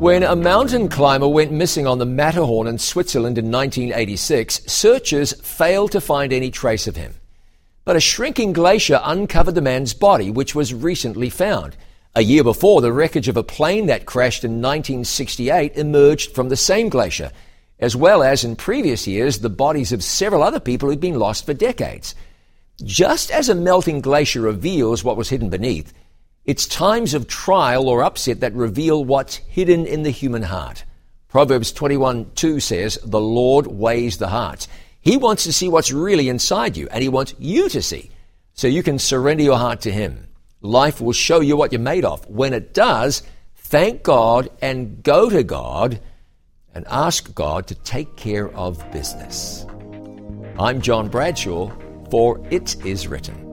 When a mountain climber went missing on the Matterhorn in Switzerland in 1986, searchers failed to find any trace of him. But a shrinking glacier uncovered the man's body, which was recently found. A year before, the wreckage of a plane that crashed in 1968 emerged from the same glacier, as well as in previous years, the bodies of several other people who'd been lost for decades. Just as a melting glacier reveals what was hidden beneath, it's times of trial or upset that reveal what's hidden in the human heart. Proverbs 21 2 says, The Lord weighs the hearts. He wants to see what's really inside you, and He wants you to see, so you can surrender your heart to Him. Life will show you what you're made of. When it does, thank God and go to God and ask God to take care of business. I'm John Bradshaw for It Is Written.